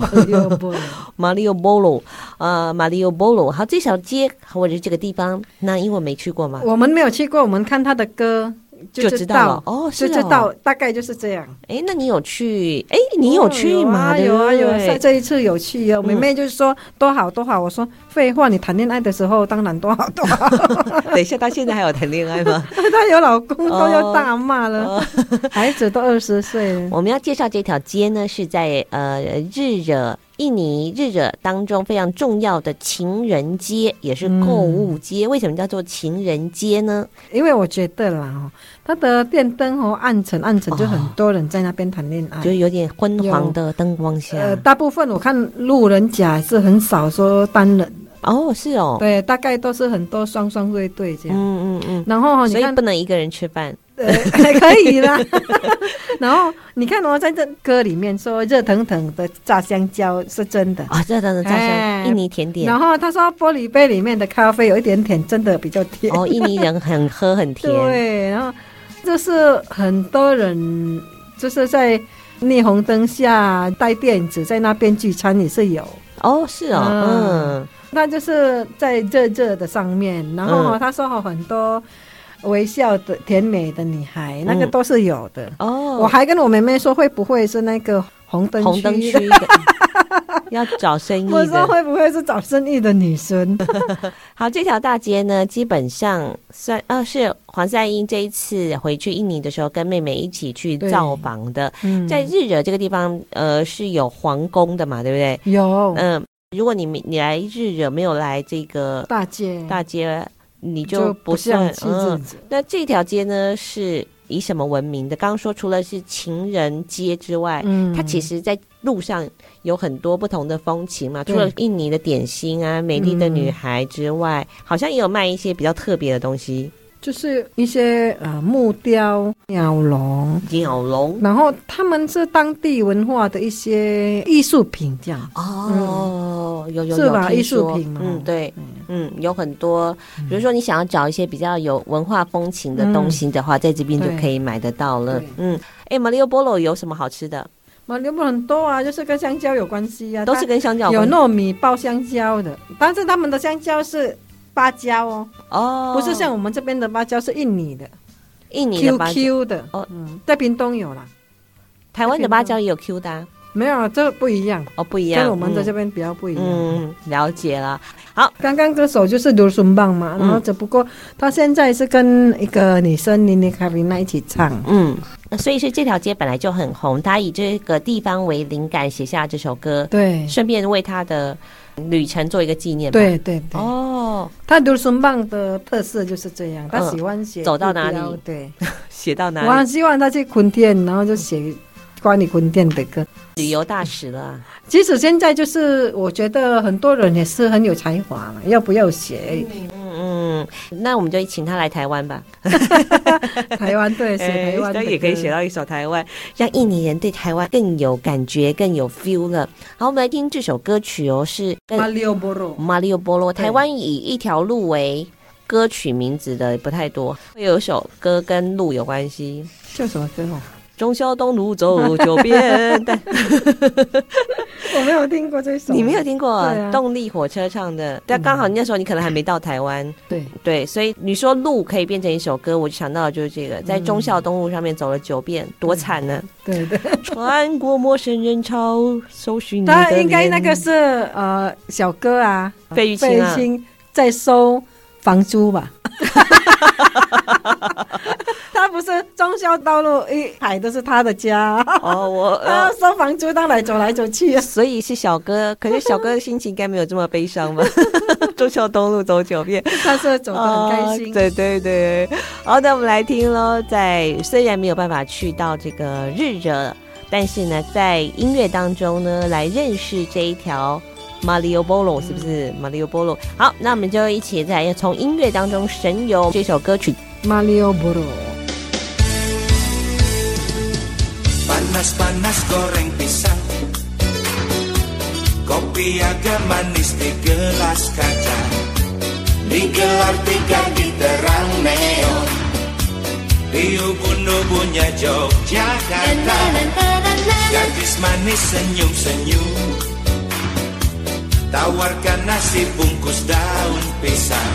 Speaker 1: 马里奥波罗，啊，马里奥波罗。好，这条街或者这个地方，那因为我没去过嘛，
Speaker 2: 我们没有去过，我们看他的歌。就知道了
Speaker 1: 哦，
Speaker 2: 就知道大概就是这样。
Speaker 1: 哎，那你有去？哎，你有去吗？
Speaker 2: 有啊，有啊，这一次有去哦。妹妹就是说多好多好，我说废话，你谈恋爱的时候当然多好多好。
Speaker 1: 等一下，她现在还有谈恋爱吗？
Speaker 2: 她有老公，都要大骂了，孩子都二十岁了。
Speaker 1: 我们要介绍这条街呢，是在呃日惹。印尼日惹当中非常重要的情人街，也是购物街。嗯、为什么叫做情人街呢？
Speaker 2: 因为我觉得啦，它的电灯哦暗沉暗沉，就很多人在那边谈恋爱，
Speaker 1: 就有点昏黄的灯光下。
Speaker 2: 呃，大部分我看路人甲是很少说单人。
Speaker 1: 哦，是哦，
Speaker 2: 对，大概都是很多双双对对这样。嗯嗯嗯。然后
Speaker 1: 所以不能一个人吃饭。
Speaker 2: 对，还可以啦。然后你看哦，在这歌里面说热腾腾的炸香蕉是真的
Speaker 1: 啊，热腾腾的炸香，印尼甜点。
Speaker 2: 然后他说玻璃杯里面的咖啡有一点甜，真的比较甜。
Speaker 1: 哦，印尼人很喝很甜。
Speaker 2: 对，然后就是很多人就是在霓虹灯下带电子在那边聚餐也是有。
Speaker 1: 哦，是哦，嗯。
Speaker 2: 那就是在热热的上面，然后他说很多微笑的甜美的女孩，那个都是有的。哦，我还跟我妹妹说，会不会是那个红灯
Speaker 1: 红灯区的 要找生意的？
Speaker 2: 我说会不会是找生意的女生？
Speaker 1: 好，这条大街呢，基本上算啊，是黄赛英这一次回去印尼的时候，跟妹妹一起去造访的。嗯，在日惹这个地方，呃，是有皇宫的嘛，对不对？
Speaker 2: 有，
Speaker 1: 嗯。如果你你来日惹没有来这个
Speaker 2: 大街
Speaker 1: 大街，你就不算
Speaker 2: 就不嗯。
Speaker 1: 那这条街呢是以什么闻名的？刚刚说除了是情人街之外，嗯，它其实在路上有很多不同的风情嘛。除了印尼的点心啊、美丽的女孩之外，嗯，好像也有卖一些比较特别的东西。
Speaker 2: 就是一些呃木雕、鸟笼、
Speaker 1: 鸟笼，
Speaker 2: 然后他们是当地文化的一些艺术品，这样
Speaker 1: 哦，有有
Speaker 2: 是吧？艺术品嘛，
Speaker 1: 嗯，对，嗯，有很多，比如说你想要找一些比较有文化风情的东西的话，在这边就可以买得到了。嗯，哎，马里奥波罗有什么好吃的？
Speaker 2: 马里奥波罗很多啊，就是跟香蕉有关系啊，
Speaker 1: 都是跟香蕉有
Speaker 2: 糯米包香蕉的，但是他们的香蕉是。芭蕉哦，哦，不是像我们这边的芭蕉，是印尼的，
Speaker 1: 印尼的
Speaker 2: QQ 的哦，嗯，在屏东有啦，
Speaker 1: 台湾的芭蕉也有 Q 的，
Speaker 2: 没有，这不一样
Speaker 1: 哦，不一样，
Speaker 2: 跟我们在这边比较不一样，
Speaker 1: 嗯，了解了。好，
Speaker 2: 刚刚歌手就是刘顺棒嘛，然后只不过他现在是跟一个女生妮妮卡维娜一起唱，
Speaker 1: 嗯，所以是这条街本来就很红，他以这个地方为灵感写下这首歌，
Speaker 2: 对，
Speaker 1: 顺便为他的。旅程做一个纪念，
Speaker 2: 对对对。
Speaker 1: 哦，
Speaker 2: 他刘顺棒的特色就是这样，他喜欢写
Speaker 1: 走到哪里，
Speaker 2: 对，
Speaker 1: 写到哪里。
Speaker 2: 我很希望他去昆甸，然后就写关于昆甸的歌。
Speaker 1: 旅游大使了，
Speaker 2: 即使现在就是，我觉得很多人也是很有才华嘛，要不要写？嗯嗯。
Speaker 1: 嗯，那我们就请他来台湾吧。
Speaker 2: 台湾对，写台
Speaker 1: 湾也可以写到一首台湾，让印尼人对台湾更有感觉、更有 feel 了。好，我们来听这首歌曲哦，是
Speaker 2: 马里奥波罗。
Speaker 1: 马里奥波罗，台湾以一条路为歌曲名字的不太多，会有一首歌跟路有关系，
Speaker 2: 叫什么歌哦？
Speaker 1: 忠孝东路走 九遍，但
Speaker 2: 我没有听过这首。
Speaker 1: 你没有听过、啊
Speaker 2: 啊、
Speaker 1: 动力火车唱的？但刚好那时候你可能还没到台湾。
Speaker 2: 对
Speaker 1: 对，所以你说路可以变成一首歌，我就想到的就是这个，在忠孝东路上面走了九遍，嗯、多惨呢！
Speaker 2: 对对，
Speaker 1: 穿过陌生人潮，搜寻你的
Speaker 2: 他应该那个是呃小哥啊，
Speaker 1: 费玉清啊，
Speaker 2: 在收房租吧。他不是中孝道路一排都是他的家
Speaker 1: 哦，我
Speaker 2: 他收房租，当然走来走去，
Speaker 1: 所以是小哥。可是小哥的心情应该没有这么悲伤吧？中孝东路走九遍，
Speaker 2: 他是走得很开心。
Speaker 1: 哦、对对对，好的，我们来听喽。在虽然没有办法去到这个日惹，但是呢，在音乐当中呢，来认识这一条马里奥波罗，是不是马里奥波罗？好，那我们就一起在从音乐当中神游这首歌曲
Speaker 2: 马里奥波罗。
Speaker 5: Panas-panas goreng pisang. Kopi agak manis di gelas kaca. Digelar tikar di terang neon. Di ubun-ubunnya Yogyakarta. Gadis manis senyum-senyum Tawarkan nasi bungkus daun pisang.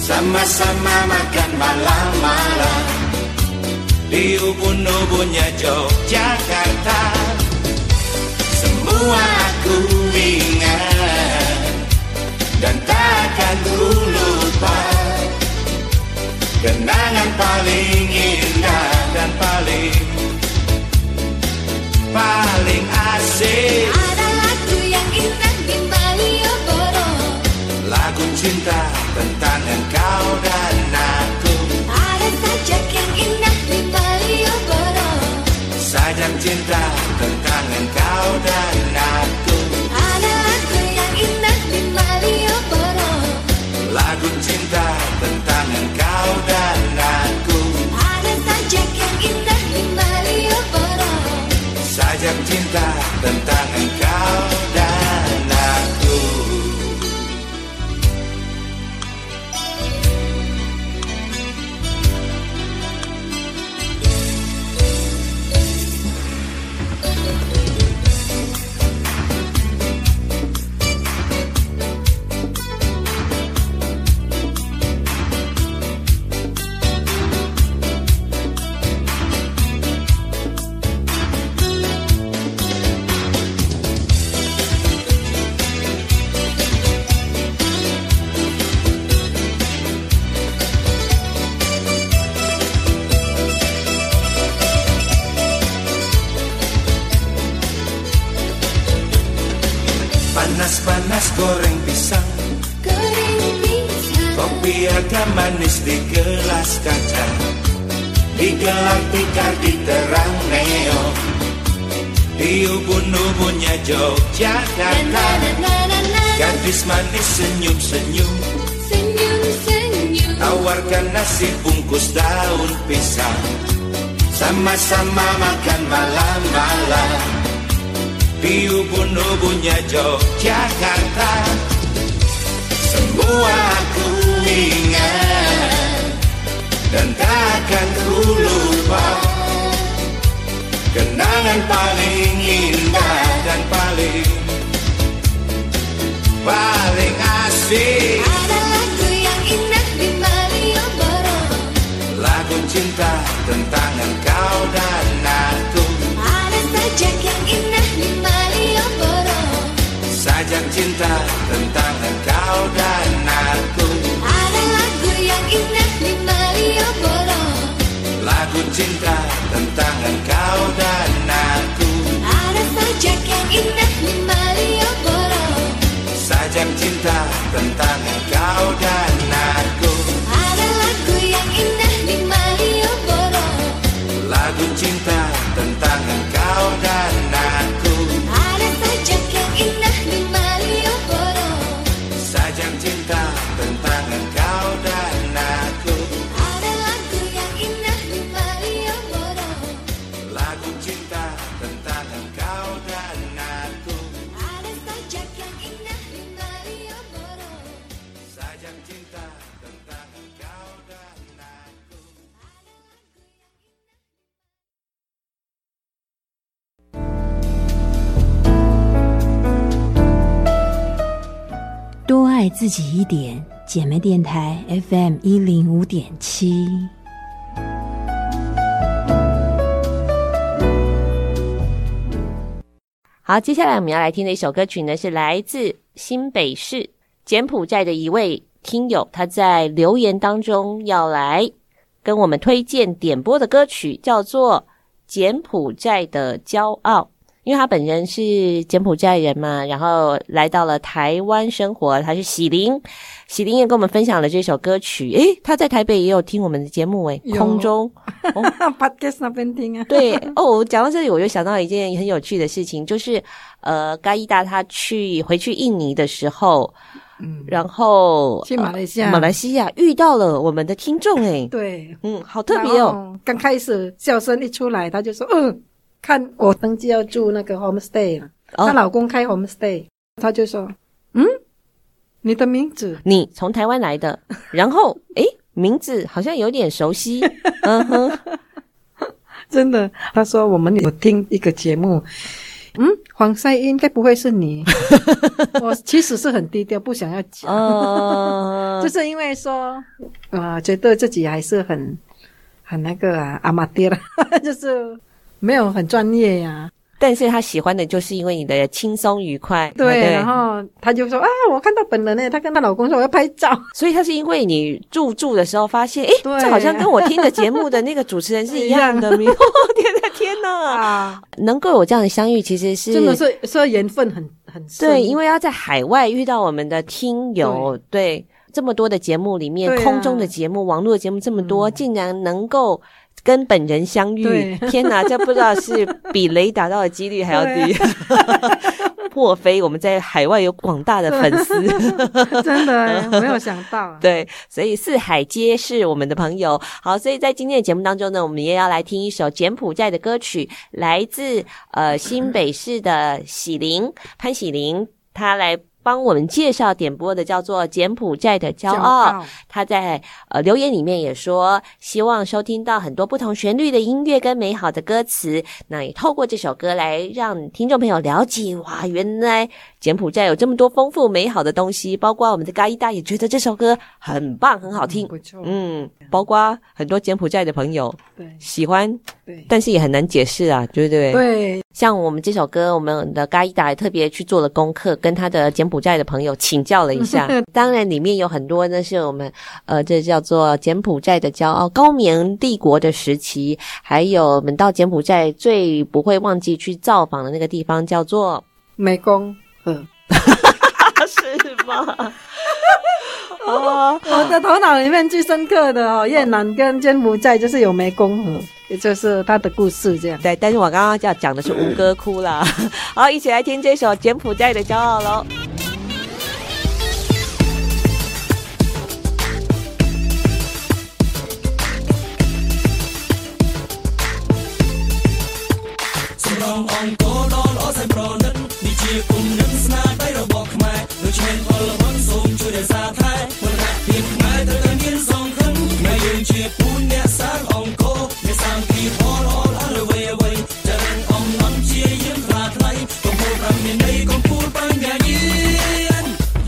Speaker 5: Sama-sama makan malam-malam di ubun-ubunnya Yogyakarta. Semua aku ingat Dan takkan ku lupa. Kenangan paling indah dan paling Paling asik.
Speaker 3: Ada lagu yang indah di Malioboro
Speaker 5: Lagu cinta tentang engkau dan cinta tentang engkau dan aku.
Speaker 3: Ada lagu yang indah di Malioboro.
Speaker 5: Lagu cinta tentang engkau dan aku.
Speaker 3: Ada sajak yang indah di Malioboro.
Speaker 5: Sajak cinta tentang tentang engkau dan aku.
Speaker 3: Ada sajak yang indah di Malioboro
Speaker 5: Sajak cinta tentang engkau dan aku.
Speaker 3: Ada lagu yang indah di Malioboro
Speaker 5: Lagu cinta tentang engkau dan aku.
Speaker 3: Ada sajak yang indah di Malioboro
Speaker 5: Sajak cinta tentang engkau dan aku cinta tentang engkau dan
Speaker 6: 自己一点，姐妹电台 FM 一零五点七。
Speaker 1: 好，接下来我们要来听的一首歌曲呢，是来自新北市柬埔寨的一位听友，他在留言当中要来跟我们推荐点播的歌曲，叫做《柬埔寨的骄傲》。因为他本人是柬埔寨人嘛，然后来到了台湾生活。他是喜林，喜林也跟我们分享了这首歌曲。诶，他在台北也有听我们的节目诶，空中
Speaker 2: 哦，Podcast 那边听啊。
Speaker 1: 对哦，讲到这里，我就想到一件很有趣的事情，就是呃，嘎伊达他去回去印尼的时候，嗯，然后
Speaker 2: 去马来西亚，
Speaker 1: 呃、马来西亚遇到了我们的听众诶，
Speaker 2: 对，
Speaker 1: 嗯，好特别哦。
Speaker 2: 刚开始笑声一出来，他就说，嗯。看我登记要住那个 homestay 了，她、oh. 老公开 homestay，她就说：“嗯，你的名字，
Speaker 1: 你从台湾来的，然后诶，名字好像有点熟悉。”嗯哼，
Speaker 2: 真的，她说我们有听一个节目，嗯，黄赛英应该不会是你。我其实是很低调，不想要讲，uh. 就是因为说啊、呃，觉得自己还是很很那个啊，阿玛爹了，就是。没有很专业呀、啊，
Speaker 1: 但是他喜欢的就是因为你的轻松愉快。
Speaker 2: 对，对然后他就说啊，我看到本人呢，他跟他老公说我要拍照，
Speaker 1: 所以他是因为你入住的时候发现，哎，这好像跟我听的节目的那个主持人是一样的。天哪，天哪啊！能够有这样的相遇，其实是
Speaker 2: 真的是是缘分很很深。
Speaker 1: 对，因为要在海外遇到我们的听友，对，对这么多的节目里面，啊、空中的节目、网络的节目这么多，嗯、竟然能够。跟本人相遇，天哪，这不知道是比雷打到的几率还要低。莫非我们在海外有广大的粉丝？
Speaker 2: 真的没有想到。
Speaker 1: 对，所以四海皆是我们的朋友。好，所以在今天的节目当中呢，我们也要来听一首柬埔寨的歌曲，来自呃新北市的喜林潘喜林，他来。帮我们介绍点播的叫做柬埔寨的骄傲。他在呃留言里面也说，希望收听到很多不同旋律的音乐跟美好的歌词。那也透过这首歌来让听众朋友了解，哇，原来柬埔寨有这么多丰富美好的东西。包括我们的嘎伊达也觉得这首歌很棒，很好听。
Speaker 2: 不错。
Speaker 1: 嗯，包括很多柬埔寨的朋友
Speaker 2: 对
Speaker 1: 喜欢，
Speaker 2: 对，
Speaker 1: 但是也很难解释啊，对不对？
Speaker 2: 对。
Speaker 1: 像我们这首歌，我们的嘎伊达也特别去做了功课，跟他的柬埔寨的朋友请教了一下。当然，里面有很多呢，是我们呃，这叫做柬埔寨的骄傲，高棉帝国的时期，还有我们到柬埔寨最不会忘记去造访的那个地方，叫做
Speaker 2: 湄公河，
Speaker 1: 是吗？
Speaker 2: 哦，我的头脑里面最深刻的哦，越南跟柬埔寨就是有湄公河，也就是他的故事这样。
Speaker 1: 对，但是我刚刚要讲的是吴哥窟啦。好，一起来听这首柬埔寨的骄傲喽。
Speaker 7: ងអង្គរដល់ល្អសែនប្រណិតនេះជាគុណនឹងស្នាដៃរបស់ខ្មែរដូច្នេះពលវងសូមជួយរក្សាថែវណ្ណៈពីខ្មែរត្រូវតែមានសង្ឃឹមហើយយើងជាពូនអ្នកសាងអង្គរអ្នកសាងពីផលអលអលវេវៃចរិនអំណំជាយើងប្រាថ្នាកំពូលប្រមាននៃកំពូលបញ្ញា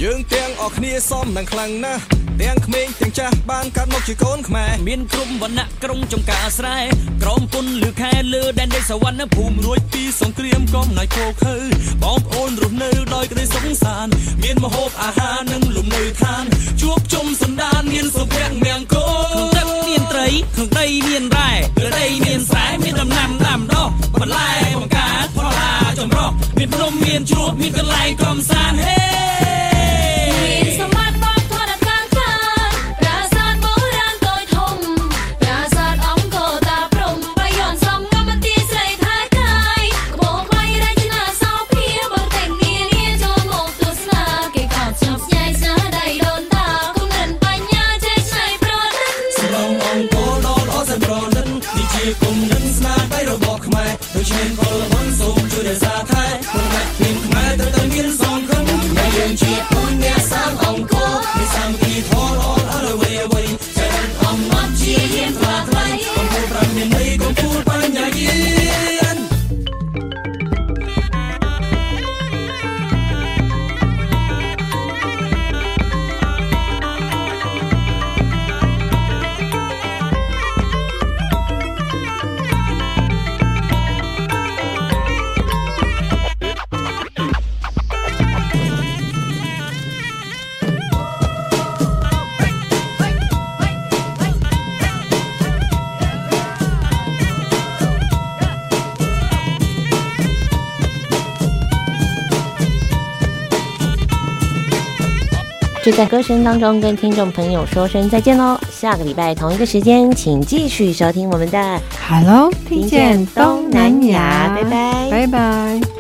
Speaker 8: យើងទាំងអស់គ្នាសមនឹងខ្លាំង
Speaker 7: ណាស់ ទាំងក្មេងទាំងចាស់បានកាត់មកជាកូនខ្មែរមានគ្រប់វណ្ណៈក្រុងចំការស្រែក្រមពុនលើខែលើដែនដីសវណ្ណភូមិរួចពីសង្គ្រាមកំណៃគោខើបងប្អូនរស់នៅដោយក្តីសុខសាន្តមានម្ហូបអាហារនិងលំនៅឋាន ជួបជុំសន្តានមានសុភមង្គលក្នុងទឹកមានត្រីក្នុងដីមានរ៉ែលើដីមានស្រែមានដំណាំដាំដុះបន្លែបង្ការផលឡាចម្រុះមានភ្នំមានជ្រោះមានកន្លែងកំសាន្តហេ
Speaker 1: 就在歌声当中跟听众朋友说声再见喽。下个礼拜同一个时间，请继续收听我们的
Speaker 7: Hello，听见东南亚，
Speaker 1: 拜拜，
Speaker 7: 拜拜。